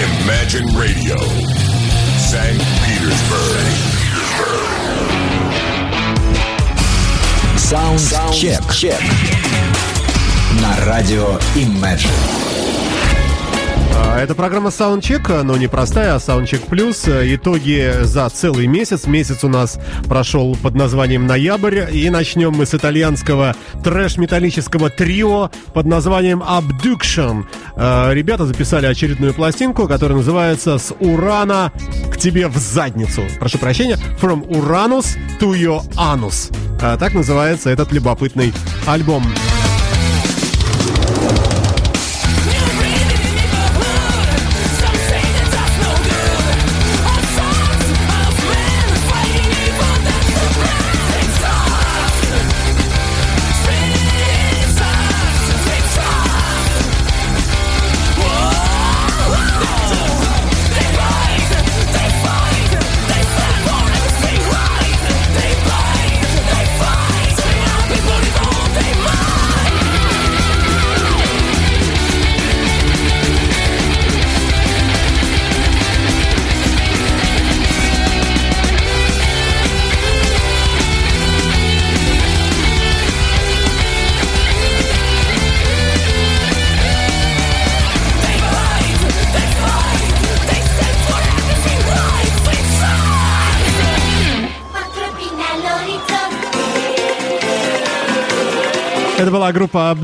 Imagine Radio, St. Petersburg. Саундчек. На радио Imagine. А, Это программа Soundcheck, но не простая, а Soundcheck Plus. Итоги за целый месяц. Месяц у нас прошел под названием «Ноябрь». И начнем мы с итальянского трэш-металлического трио под названием Abduction. А, Ребята записали очередную пластинку, которая называется «С Урана к тебе в задницу». Прошу прощения, «From Uranus to your anus». А, Так называется этот любопытный альбом. Quattro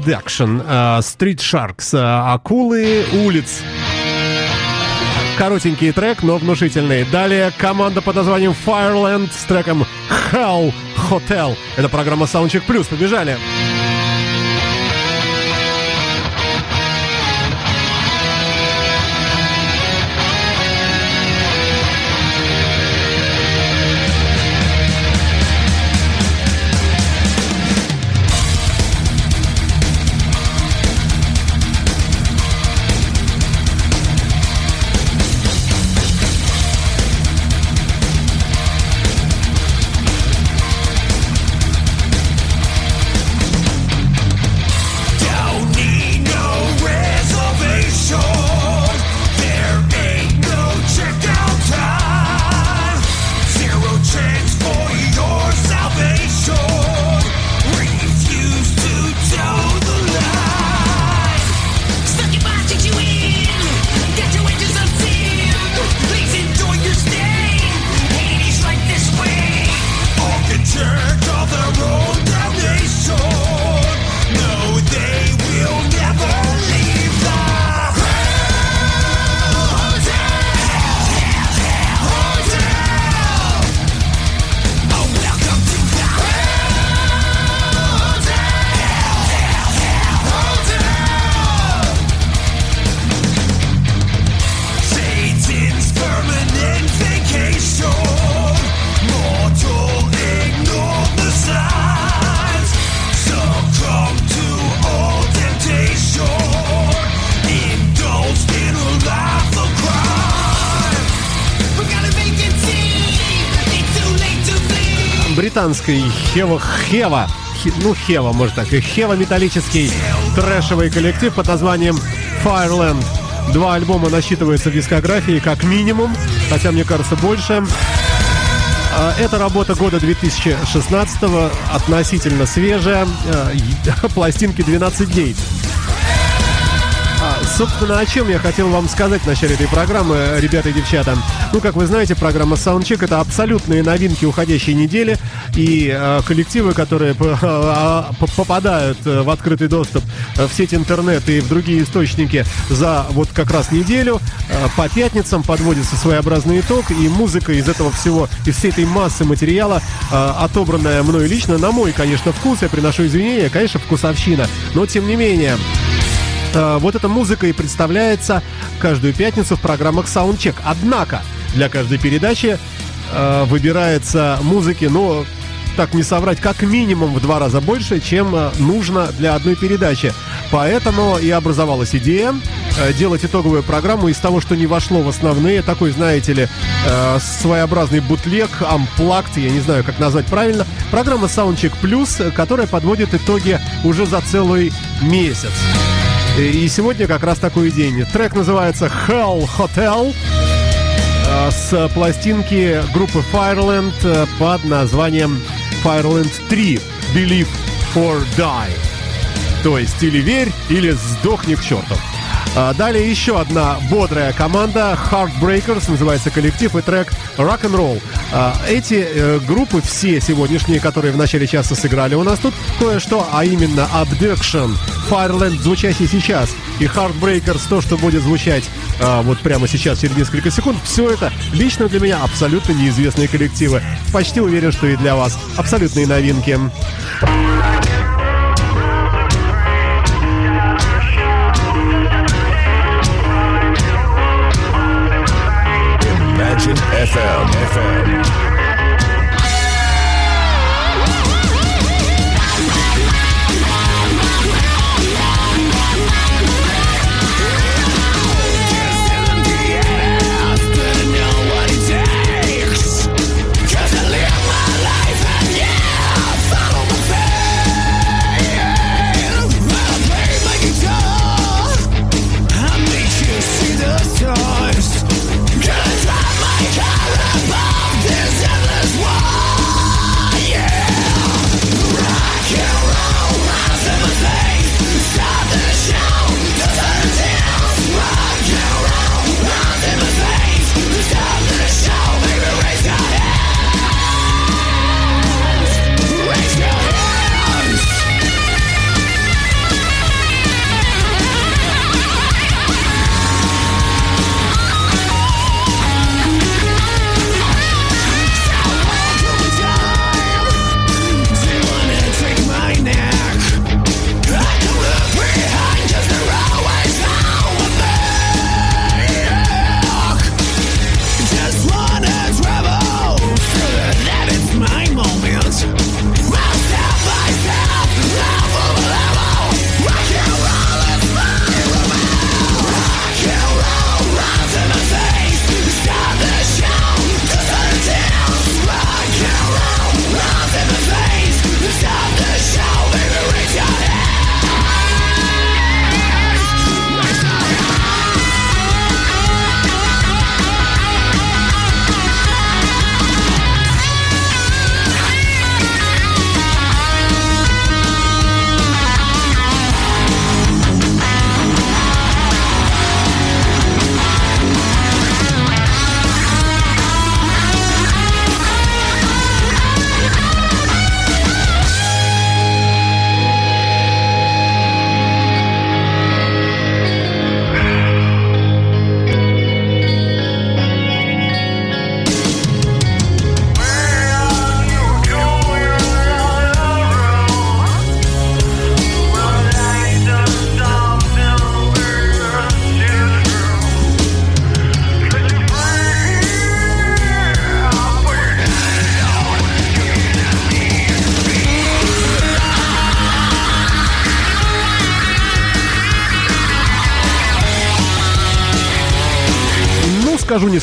Abduction, э, Street Sharks, э, акулы улиц. Коротенький трек, но внушительный. Далее команда под названием Fireland с треком Hell Hotel. Это программа Soundcheck Plus. Побежали. Don't flee. Британский Хева Хева. Хе- ну, Хева, может так. и Хева металлический трэшевый коллектив под названием Fireland. Два альбома насчитываются в дискографии как минимум, хотя мне кажется больше. А, Это работа года 2016 относительно свежая. А, Пластинки 12 дней. Собственно, о чем я хотел вам сказать в начале этой программы, ребята и девчата. Ну, как вы знаете, программа Soundcheck — это абсолютные новинки уходящей недели. И э, коллективы, которые п- а, попадают э, в открытый доступ э, в сеть интернет и в другие источники за вот как раз неделю, э, по пятницам подводится своеобразный итог. И музыка из этого всего, из всей этой массы материала, э, отобранная мной лично, на мой, конечно, вкус, я приношу извинения, конечно, вкусовщина. Но, тем не менее, Э, вот эта музыка и представляется каждую пятницу в программах Soundcheck. Однако для каждой передачи э, выбирается музыки, ну, так не соврать, как минимум в два раза больше, чем э, нужно для одной передачи. Поэтому и образовалась идея э, делать итоговую программу из того, что не вошло в основные, такой, знаете ли, э, своеобразный бутлег, амплакт, я не знаю, как назвать правильно. Программа Soundcheck Plus, э, которая подводит итоги уже за целый месяц. И сегодня как раз такой день. Трек называется Hell Hotel э, с пластинки группы Fireland э, под названием Fireland 3 Believe or Die. То есть или верь, или сдохни к черту. А Далее еще одна бодрая команда Heartbreakers, называется коллектив и трек Rock and Roll. А, Эти э, группы, все сегодняшние, которые в начале часа сыграли у нас тут, кое-что, а именно Abduction, Fireland, звучащий сейчас, и Heartbreakers, то, что будет звучать а, вот прямо сейчас, через несколько секунд, все это лично для меня абсолютно неизвестные коллективы. Почти уверен, что и для вас абсолютные новинки. FM. FM.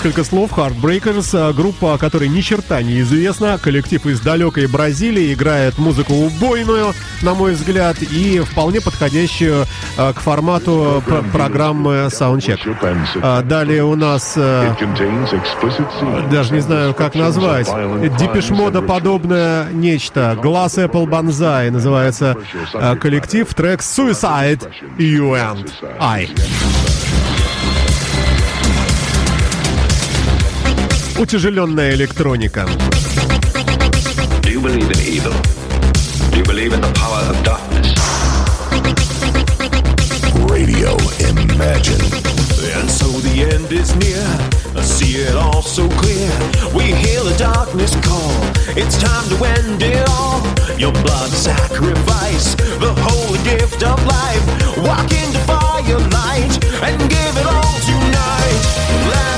Несколько слов. Heartbreakers, э, группа, которой ни черта не известна. Коллектив из далекой Бразилии играет музыку убойную, на мой взгляд, и вполне подходящую э, к формату п- программы Soundcheck. А, Далее у нас э, даже не знаю, как назвать. Дипиш мода подобное нечто. Glass Apple Banzai называется э, коллектив. Трек Suicide You and I. Утяжеленная электроника. Do you believe in evil? Do you believe in the power of darkness? Radio Imagine. And so the end is near. I see it all so clear. We hear the darkness call. It's time to end it all. Your blood sacrifice, the holy gift of life. Walk into firelight and give it all tonight.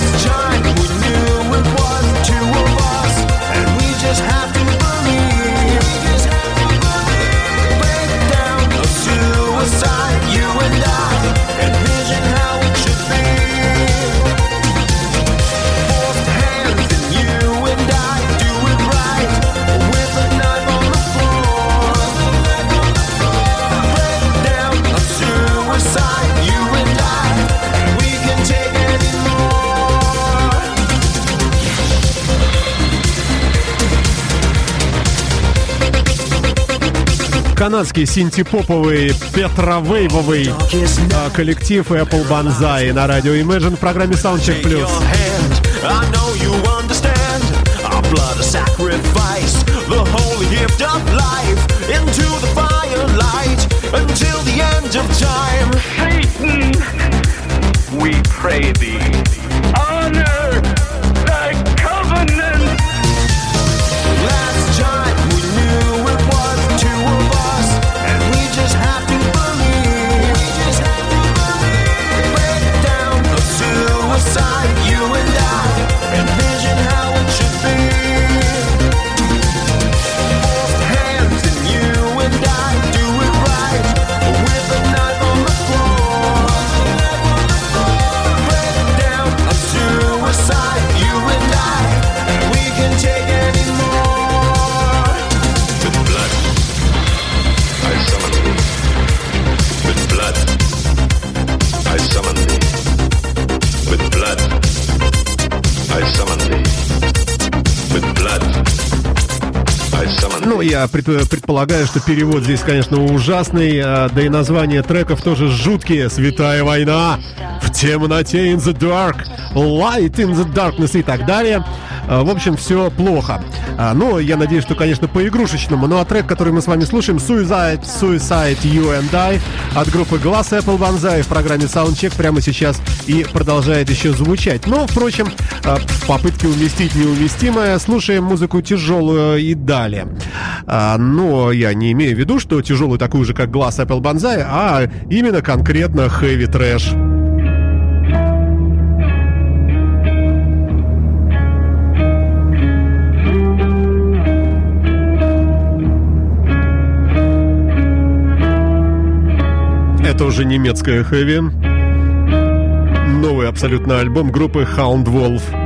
Канадский синтепоповый петровейвовый а, коллектив Apple Banzai на радио Imagine в программе Soundcheck Plus. your hand. I know you understand. Our blood, sacrifice, the holy gift of life into the firelight until the end of time. Satan, we pray thee, я пред- предполагаю, что перевод здесь, конечно, ужасный, а, да и названия треков тоже жуткие. «Святая война», «В темноте», «In the dark», «Light in the darkness» и так далее. А, В общем, все плохо. А, Ну, я надеюсь, что, конечно, по-игрушечному. Ну, а трек, который мы с вами слушаем, Suicide, Suicide You and I от группы Glass Apple Banzai в программе Soundcheck прямо сейчас и продолжает еще звучать. Но, впрочем, а, в попытке уместить неуместимое, слушаем музыку тяжелую и далее. А, Но я не имею в виду, что тяжелую такую же, как Glass Apple Banzai, а именно конкретно Heavy Trash. Это уже немецкая хэви. Новый абсолютно альбом группы Hound Wolf.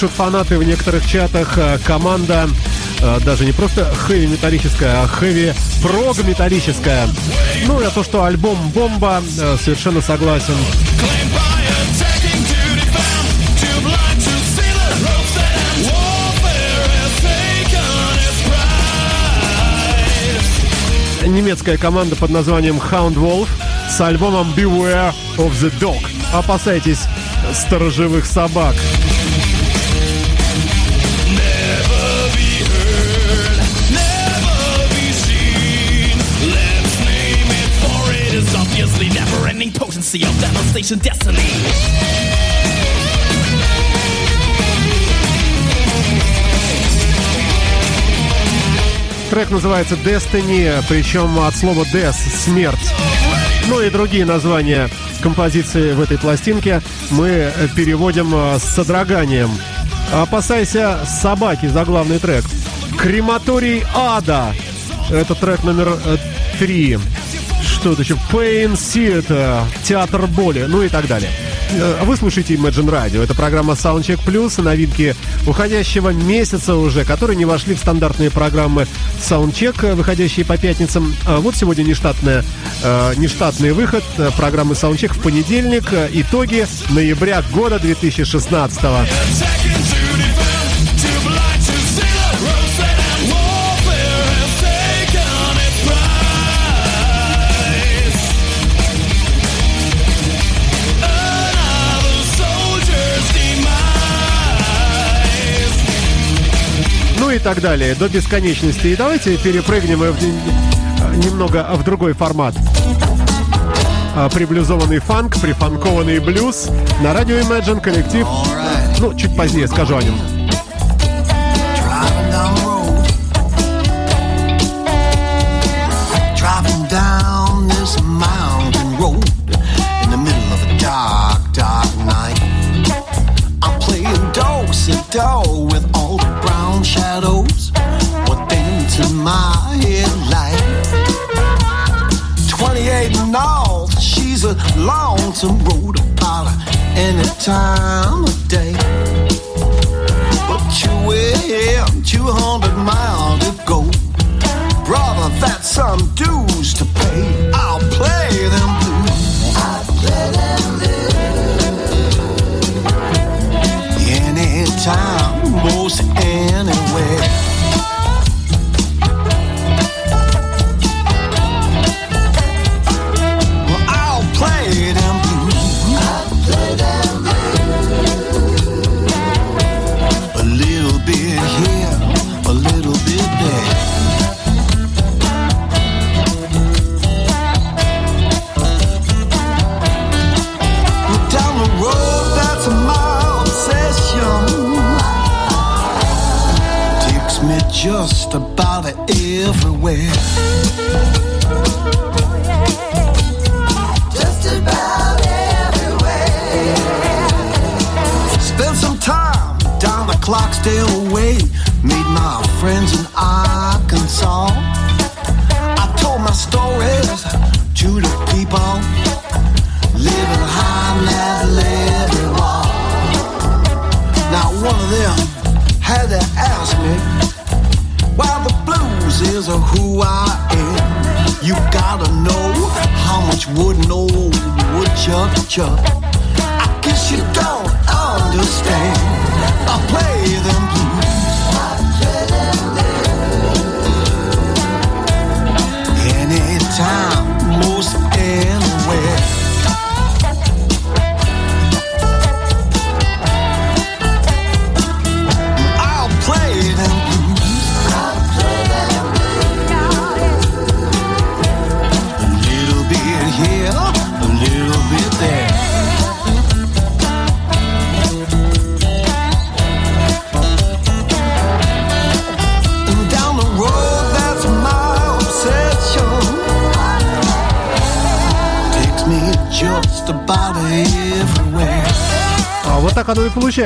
Пишут фанаты в некоторых чатах, э, команда э, даже не просто хэви металлическая, а хэви прог металлическая. Ну, я то, что альбом бомба, э, совершенно согласен. Немецкая команда под названием Hound Wolf с альбомом Beware of the Dog. Опасайтесь сторожевых собак. Potency of devastation destiny. Трек называется Destiny, причем от слова Death — смерть. Ну и другие названия композиции в этой пластинке мы переводим э, с содроганием. «Опасайся собаки» – заглавный трек. «Крематорий ада» – это трек номер э, три. Что это еще? Pain Theater, театр боли, ну и так далее. Э, Вы слушаете Imagine Radio. Это программа Soundcheck Plus, новинки уходящего месяца уже, которые не вошли в стандартные программы Soundcheck, э, выходящие по пятницам. А Вот сегодня нештатная, э, нештатный выход программы Soundcheck в понедельник. Итоги ноября года 2016 И так далее, до бесконечности. И давайте перепрыгнем в, э, немного в другой формат. А, Приблюзованный фанк, прифанкованный блюз. На радио Imagine коллектив. Ну, чуть позднее скажу о нем. Lonesome road about any time of day. But you will 200 miles to go. Brother, that's some dues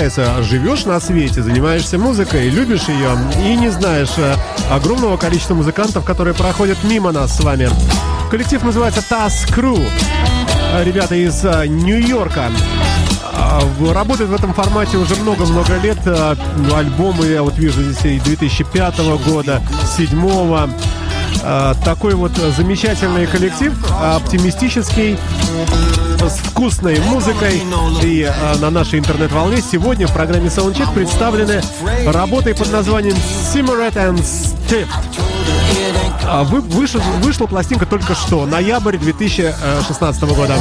получается. Живешь на свете, занимаешься музыкой, любишь ее и не знаешь э, огромного количества музыкантов, которые проходят мимо нас с вами. Коллектив называется Task Crew. Э, Ребята из э, Нью-Йорка. А, в- этом формате уже много-много лет. Альбомы, я вот вижу здесь и 2005 года, 2007 Э, Такой вот замечательный коллектив, оптимистический, с вкусной музыкой. И э, на нашей интернет-волне сегодня в программе Soundcheck представлены работой под названием Simmered and Stiff. А вы- вышел- вышла пластинка только что, ноябрь 2016 года.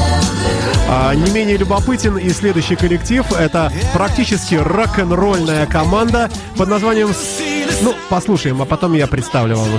А, не менее любопытен и следующий коллектив. Это практически рок-н-ролльная команда под названием... Ну, послушаем, а потом я представлю вам.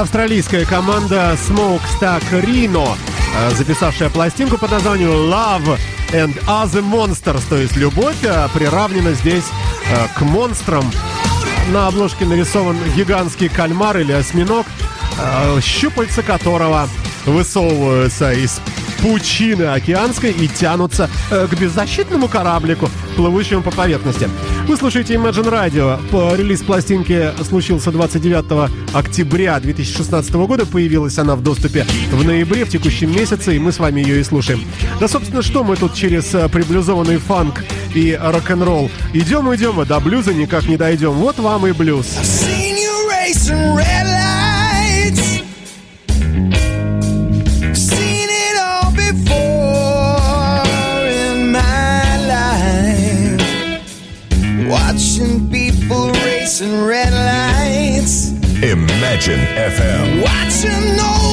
Австралийская команда Smokestack Rhino, э, записавшая пластинку под названием Love and Other Monsters, то есть любовь э, приравнена здесь э, к монстрам. На обложке нарисован гигантский кальмар или осьминог, щупальца которого высовываются из пучины океанской и тянутся к беззащитному кораблику, плывущему по поверхности. Вы слушаете Imagine Radio. По релиз пластинки случился 29 октября 2016 года. Появилась она в доступе в ноябре, в текущем месяце, и мы с вами ее и слушаем. Да, собственно, что мы тут через э, приблюзованный фанк и рок-н-ролл идем, идем, а до блюза никак не дойдем. Вот вам и блюз. Seen you racing red lights. Imagine FM. Watching those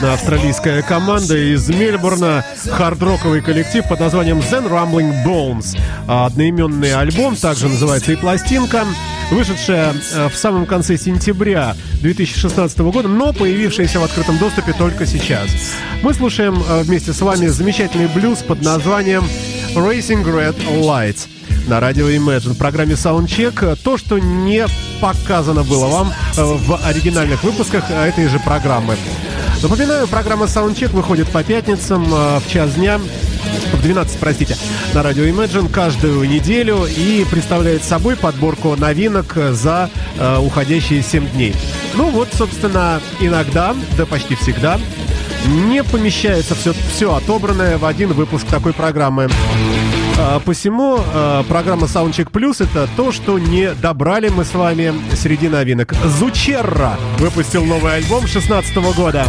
одна австралийская команда из Мельбурна, хард-роковый коллектив под названием Zen Rumbling Bones. А Одноименный альбом, также называется и пластинка, вышедшая э, в самом конце сентября 2016 года, но появившаяся в открытом доступе только сейчас. Мы слушаем э, вместе с вами замечательный блюз под названием Racing Red Lights на радио Imagine в программе Soundcheck. То, что не показано было вам э, в оригинальных выпусках этой же программы. Напоминаю, программа Soundcheck выходит по пятницам э, в час дня в 12, простите, на радио Imagine каждую неделю и представляет собой подборку новинок за э, уходящие 7 дней. Ну вот, собственно, иногда, да почти всегда, не помещается все, все отобранное в один выпуск такой программы. А, Посему а, программа Soundcheck Plus это то, что не добрали мы с вами среди новинок. Зучерра выпустил новый альбом 16 года.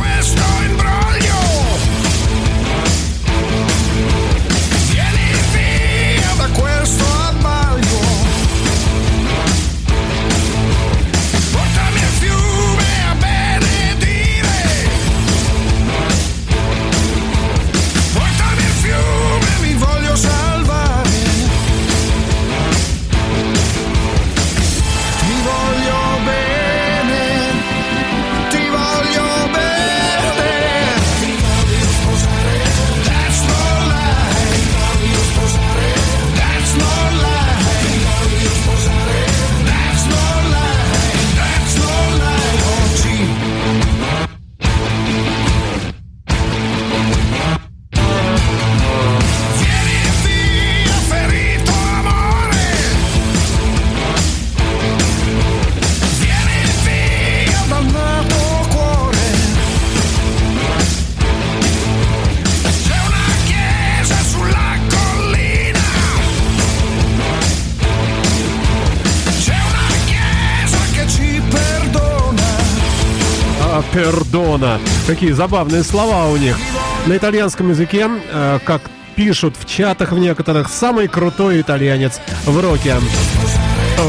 Пердона. Какие забавные слова у них. На итальянском языке, э, как пишут в чатах в некоторых, самый крутой итальянец в роке.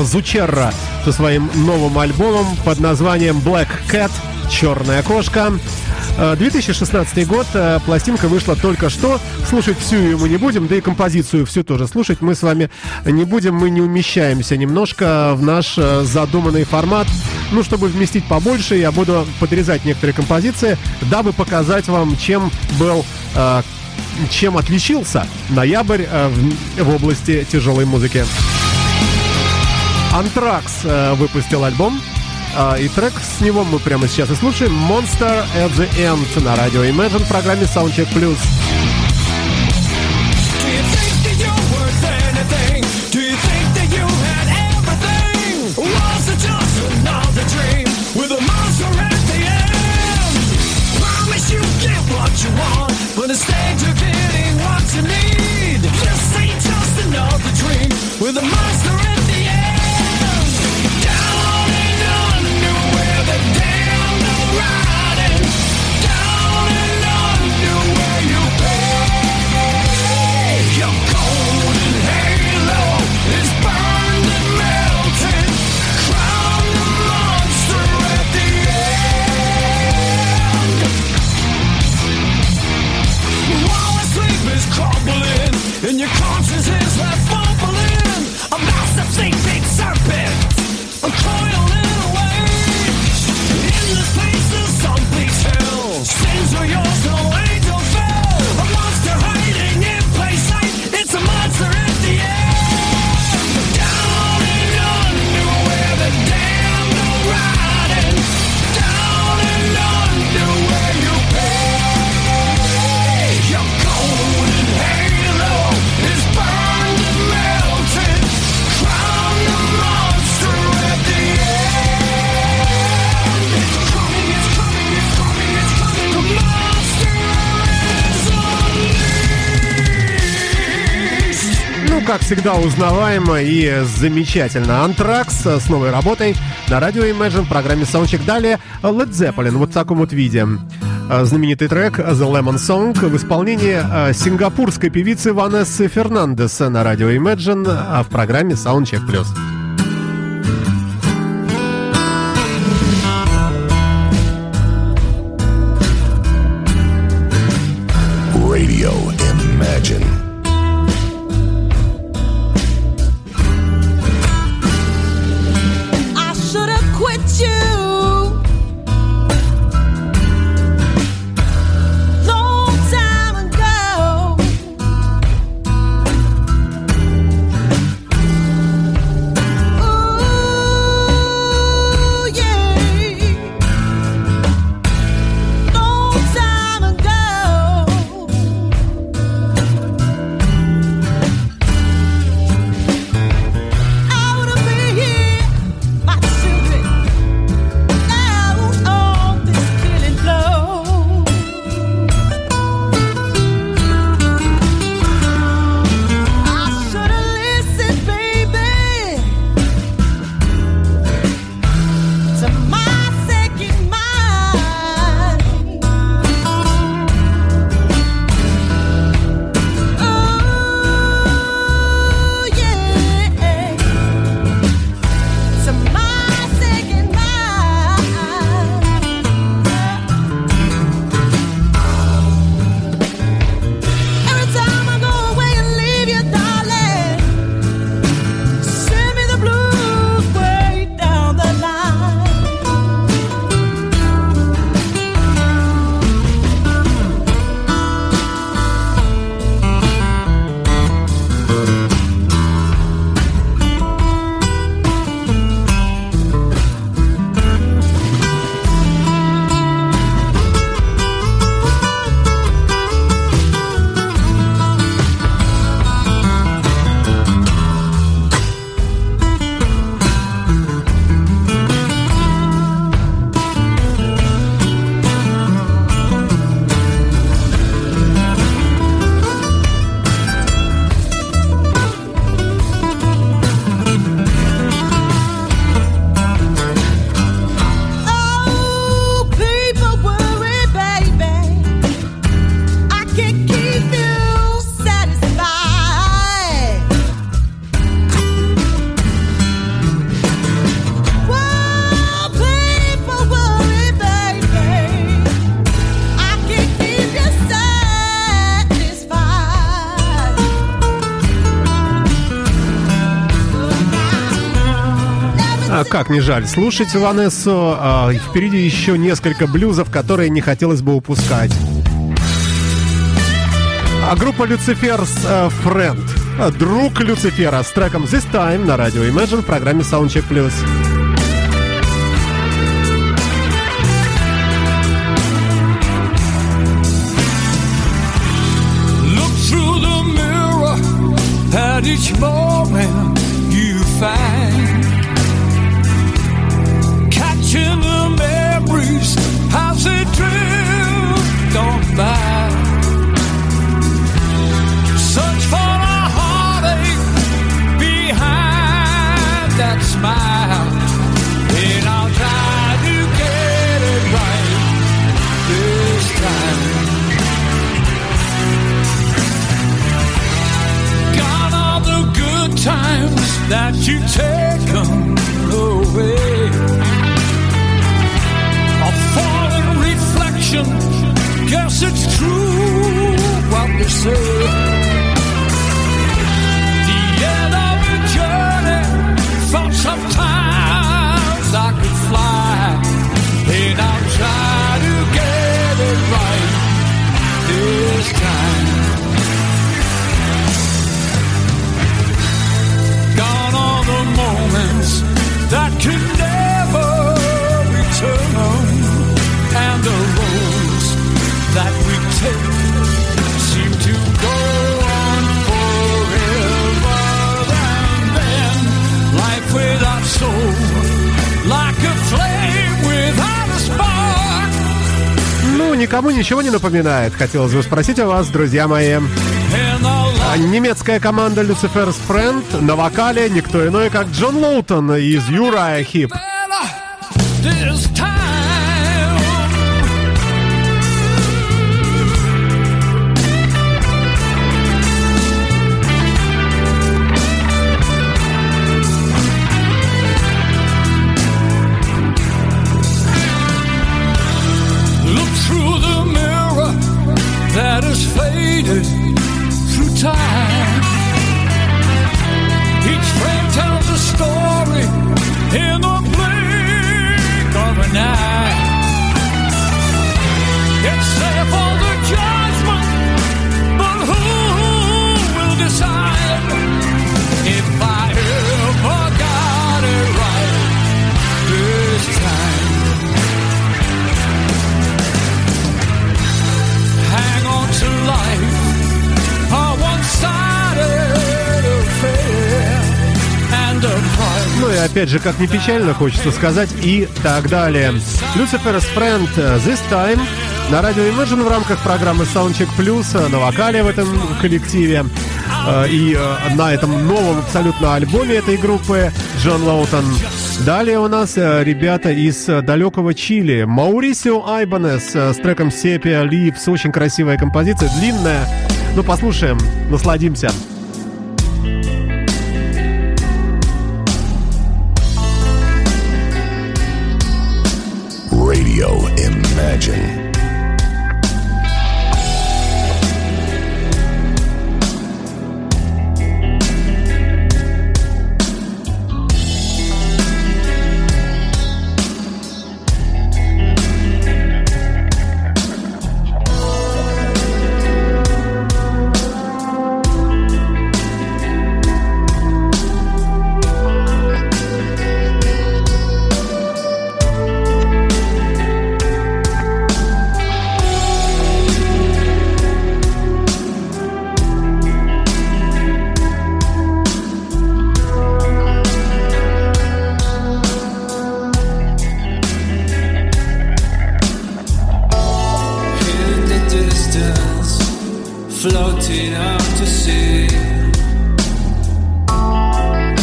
Зучерра со своим новым альбомом под названием Black Cat Черная кошка. Э, 2016 год, э, пластинка вышла только что. Слушать всю ее мы не будем, да и композицию всю тоже слушать мы с вами не будем. Мы не умещаемся немножко в наш э, задуманный формат. Ну, чтобы вместить побольше, я буду подрезать некоторые композиции, дабы показать вам, чем был э, чем отличился ноябрь э, в, в области тяжелой музыки. Антракс э, выпустил альбом, э, и трек с него мы прямо сейчас и слушаем. Monster at the End на радио Imagine в программе Soundcheck Plus. Как всегда, узнаваемо и замечательно. Антракс с новой работой на радио Imagine в программе Soundcheck. Далее Led Zeppelin вот в таком вот виде. Э, Знаменитый трек The Lemon Song в исполнении э, сингапурской певицы Ванессы Фернандес на радио Imagine а в программе Soundcheck Plus. А как не жаль слушать Ванессу. а, впереди еще несколько блюзов, которые не хотелось бы упускать. А группа Люцифер с э, Friend. А, Друг Люцифера с треком This Time на радио Imagine в программе Soundcheck Plus. Look through the mirror at each moment ничего не напоминает. Хотелось бы спросить у вас, друзья мои. А Немецкая команда Lucifer's Friend на вокале никто иной, как Джон Лоутон из Heep. better this. Опять же, как ни печально, хочется сказать и так далее. Lucifer's Friend э, This Time на радио Imagine в рамках программы Soundcheck Plus э, на вокале в этом коллективе. Э, И на этом новом абсолютно альбоме этой группы Джон Лоутон. Далее у нас ребята из далекого Чили. Маурисио Айбанес с треком Sepia Leaves. Очень красивая композиция, длинная. Ну, послушаем, насладимся. Floating out to sea.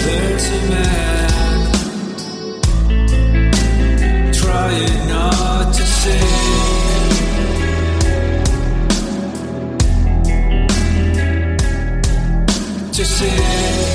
There's a man trying not to see. To see.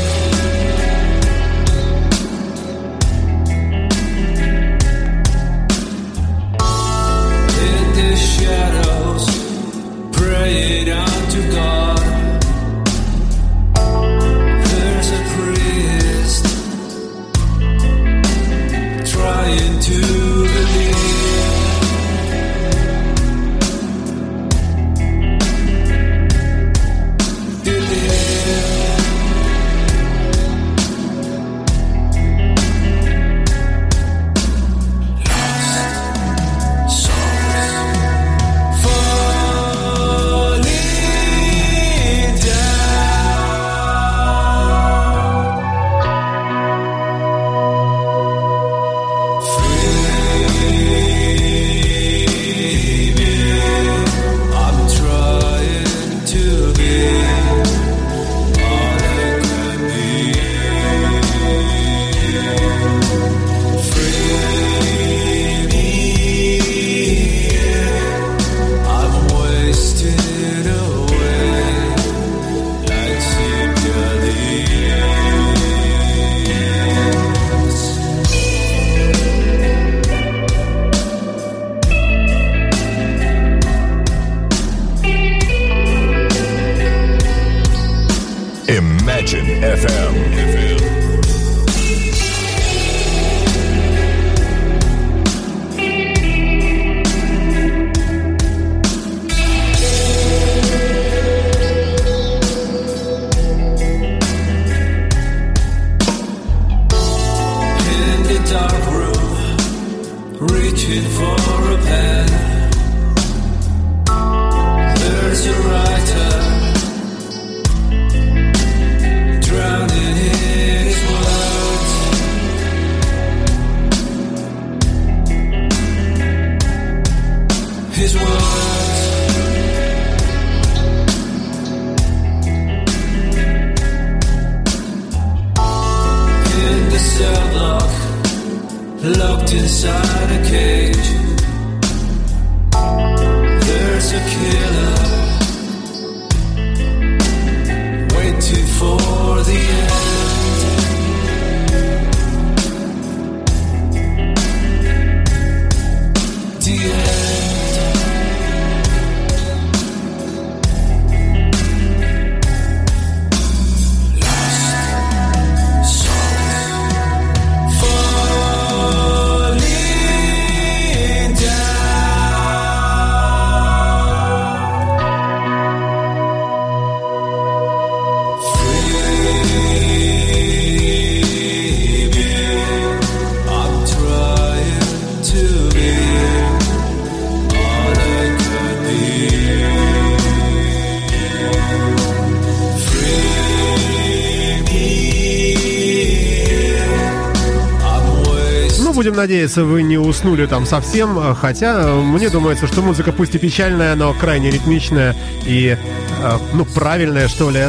Надеяться, вы не уснули там совсем, э, хотя э, мне думается, что музыка пусть и печальная, но крайне ритмичная и, э, ну, правильная, что ли.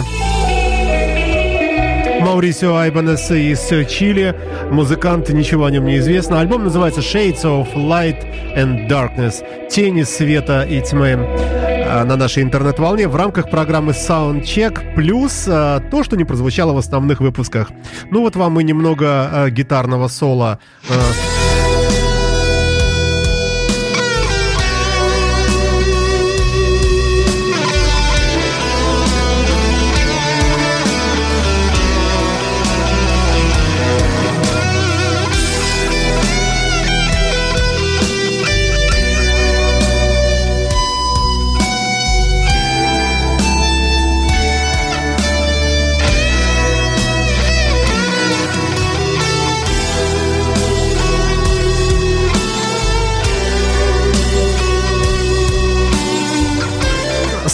Маурисио Айбанес из Чили, музыкант, ничего о нем не известно. Альбом называется Shades of Light and Darkness, тени света и тьмы э, на нашей интернет-волне в рамках программы Soundcheck, плюс э, то, что не прозвучало в основных выпусках. Ну вот вам и немного э, гитарного соло. э,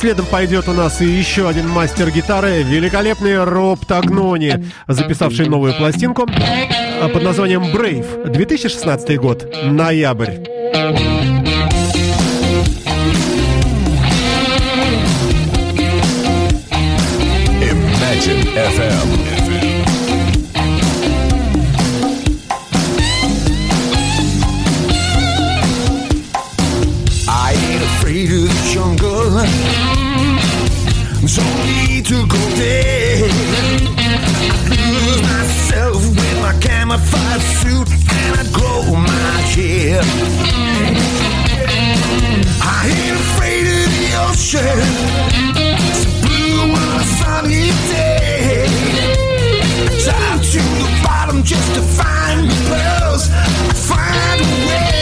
Следом пойдет у нас и еще один мастер гитары, великолепный Роб Тагнони, записавший новую пластинку э, под названием Brave, 2016 год, ноябрь. Imagine FM. Jungle. Don't need to go there. I lose myself with my camouflage suit and I grow my hair. I ain't afraid of the ocean. It's blue on a sunny day. I dive to the bottom just to find the pearls. I find a way.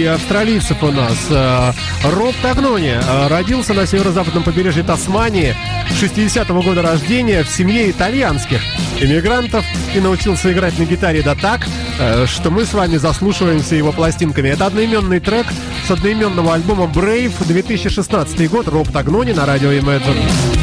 Засилье австралийцев у нас. Э, Роб Тагнони э, родился на северо-западном побережье Тасмании 60-го года рождения в семье итальянских иммигрантов и научился играть на гитаре да так, э, что мы с вами заслушиваемся его пластинками. Это одноименный трек с одноименного альбома Brave 2016 год. Роб Тагнони на радио Imagine.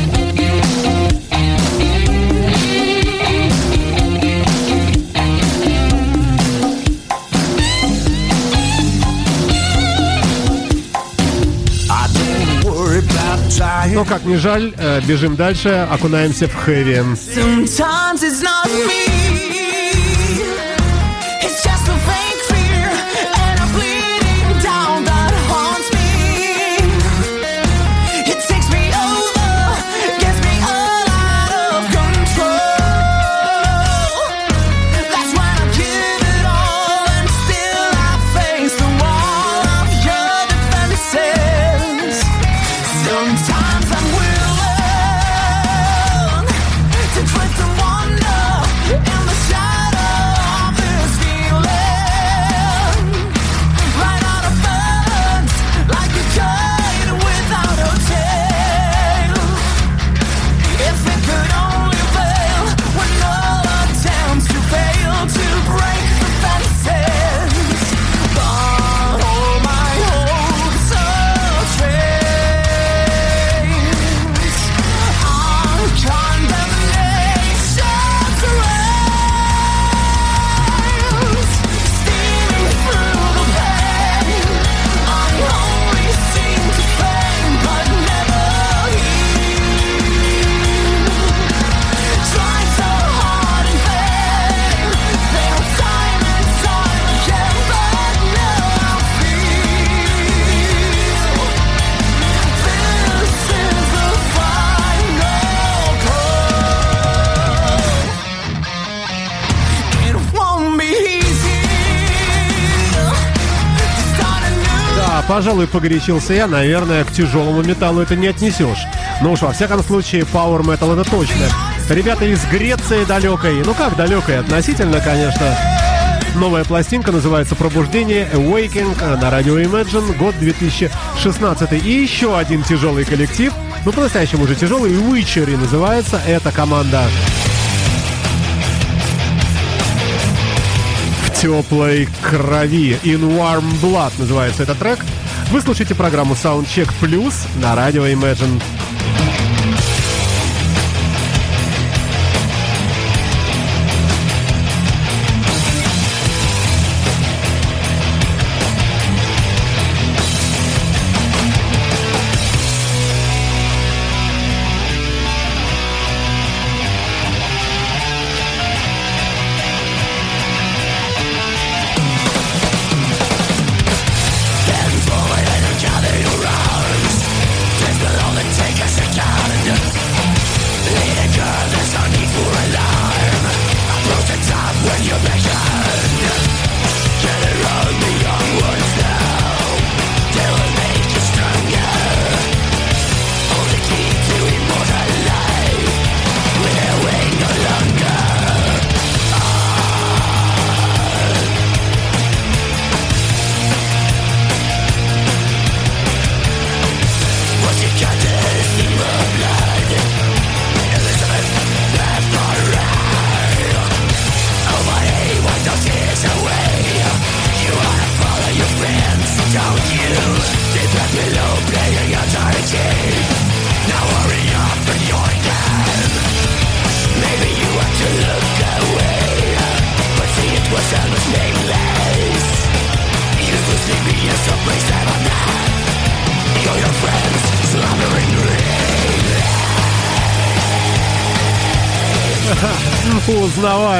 Но как не жаль, э, бежим дальше, окунаемся в хэви. Sometimes it's not пожалуй, погорячился я. Наверное, к тяжелому металлу это не отнесешь. Ну уж, во всяком случае, Power Metal это точно. Ребята из Греции далекой. Ну как далекой? Относительно, конечно. Новая пластинка называется «Пробуждение» Awakening э, на радио Imagine, год 2016. И еще один тяжелый коллектив, ну по-настоящему уже тяжелый, Witchery называется эта команда. В теплой крови. In Warm Blood называется этот трек. Вы слушаете программу Soundcheck Plus на радио Imagine.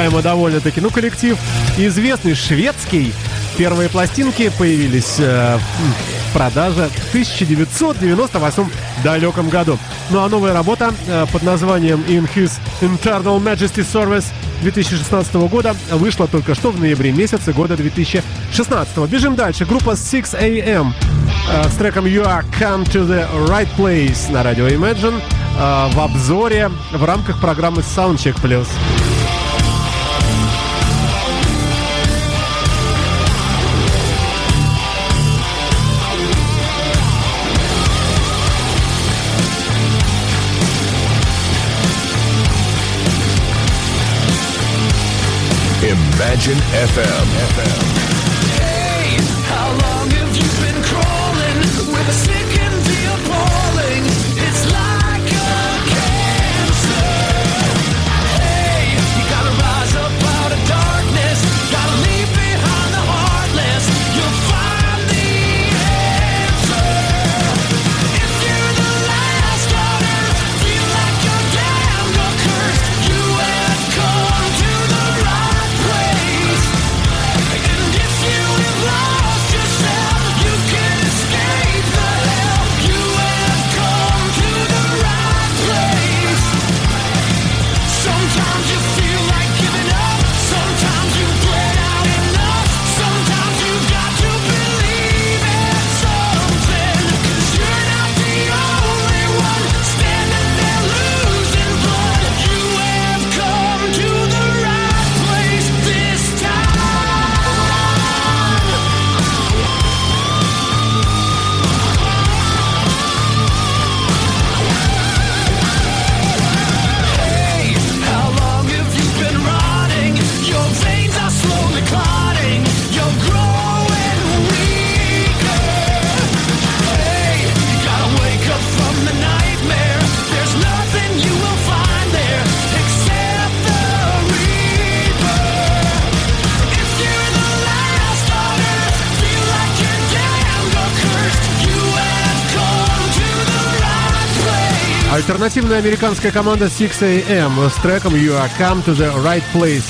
Узнаваемо довольно-таки. Ну, коллектив известный, шведский. Первые пластинки появились э, в продаже в 1998 далеком году. Ну а новая работа э, под названием In His Internal Majesty Service 2016 года вышла только что в ноябре месяце года 2016. Бежим дальше. Группа 6 AM э, с треком You Are Come to the Right Place на радио Imagine э, в обзоре в рамках программы Soundcheck Plus. Imagine FM. FM. Альтернативная американская команда 6AM с треком You Are Come to the Right Place.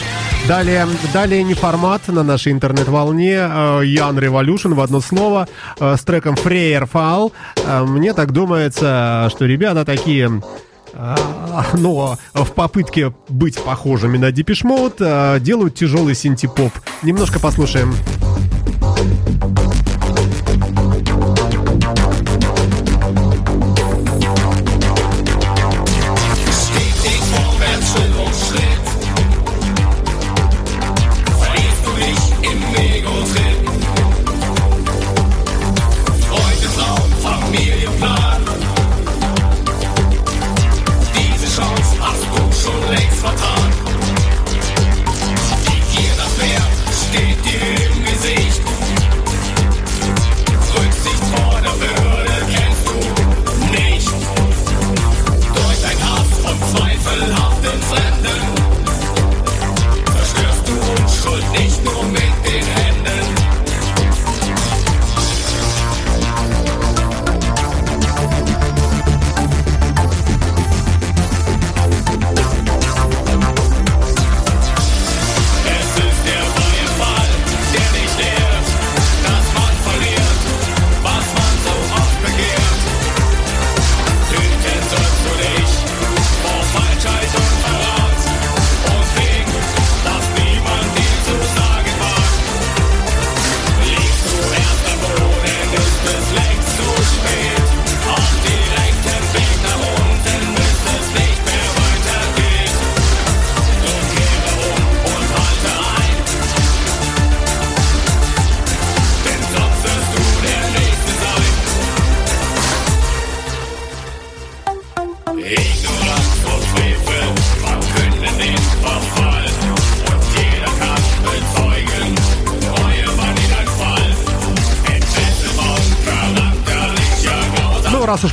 Далее, далее не формат на нашей интернет-волне. Э, Ян Революшн в одно слово э, с треком Freer Fall. Э, мне так думается, что ребята такие но в попытке быть похожими на Depeche Mode делают тяжелый синтепоп. Немножко. Послушаем.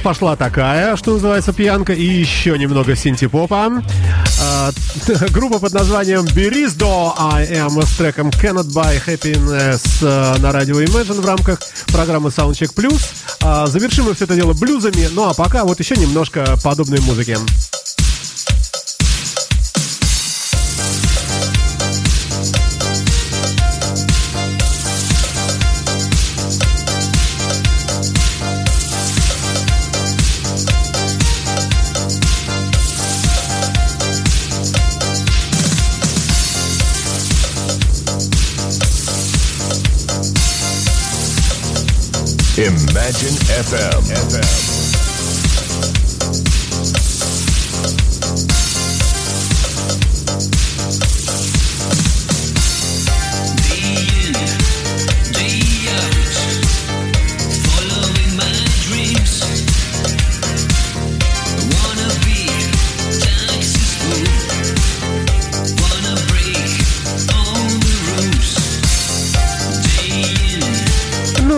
пошла такая, что называется, пьянка, и еще немного синтепопа. Э, а, группа под названием Бериздо I Am с треком Cannot Buy Happiness а, на радио Imagine в рамках программы Soundcheck Plus. Э, завершим мы все это дело блюзами, ну а пока вот еще немножко подобной музыки. Imagine FM. FM.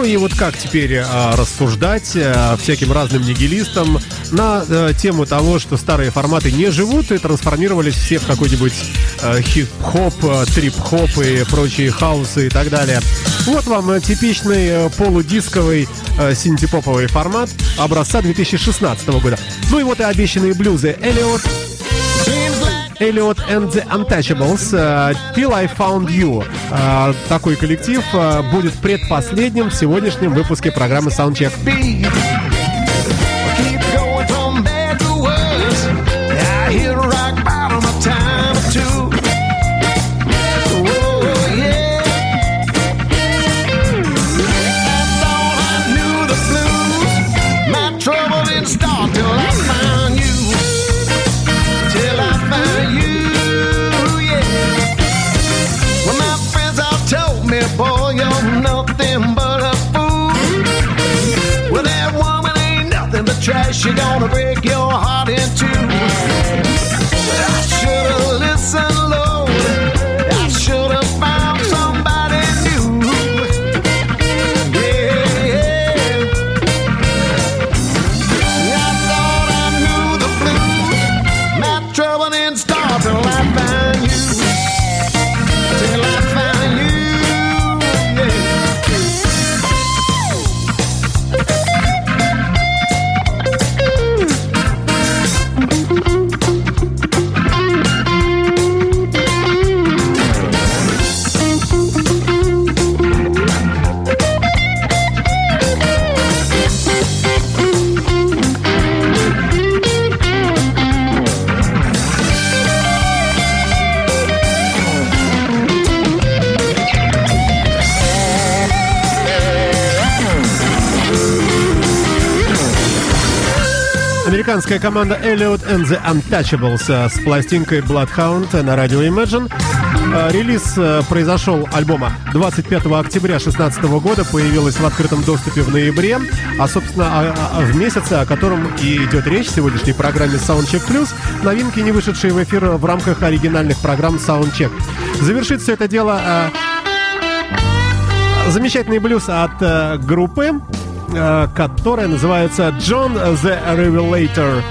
И вот как теперь а, рассуждать а, всяким разным нигилистам на а, тему того, что старые форматы не живут и трансформировались все в какой-нибудь а, хип-хоп, а, трип-хоп и прочие хаусы и так далее. Вот вам типичный полудисковый а, синтепоповый формат образца 2016 года. Ну и вот и обещанные блюзы. Элиот Эллиот and the Untouchables э, Till I Found You. Э, Такой коллектив э, будет предпоследним в сегодняшнем выпуске программы Soundcheck. you gonna Американская команда Elliot and the Untouchables э, с пластинкой Bloodhound на радио Imagine. Э, Релиз э, произошел альбома 25 октября 2016 года, появилась в открытом доступе в ноябре, а, собственно, а- а- в месяце, о котором и идет речь в сегодняшней программе Soundcheck Plus, новинки, не вышедшие в эфир в рамках оригинальных программ Soundcheck. Завершит все это дело замечательный блюз от группы, которая называется John the Revelator.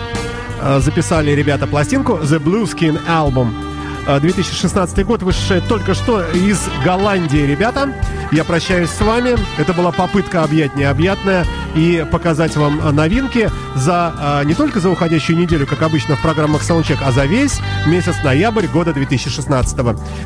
Э, записали ребята пластинку The Blue Skin Album. Э, 2016 год, вышедшая только что из Голландии, ребята. Я прощаюсь с вами. Это была попытка объять необъятное и показать вам э, новинки за э, не только за уходящую неделю, как обычно в программах Soundcheck, а за весь месяц ноябрь года 2016.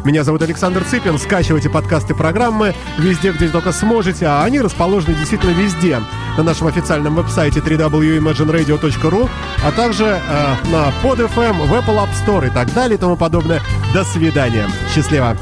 Меня зовут Александр Цыпин. Скачивайте подкасты программы везде, где только сможете, а они расположены действительно везде. На нашем официальном веб-сайте www.imagineradio.ru, а также э, на PodFM, в Apple App Store и так далее и тому подобное. До свидания. Счастливо.